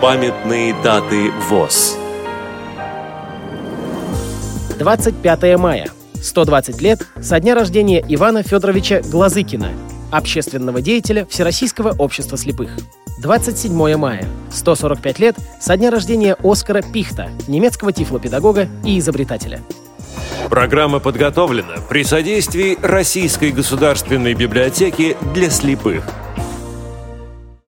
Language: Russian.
Памятные даты ВОЗ. 25 мая. 120 лет со дня рождения Ивана Федоровича Глазыкина, общественного деятеля Всероссийского общества слепых. 27 мая. 145 лет со дня рождения Оскара Пихта, немецкого тифлопедагога и изобретателя. Программа подготовлена при содействии Российской государственной библиотеки для слепых –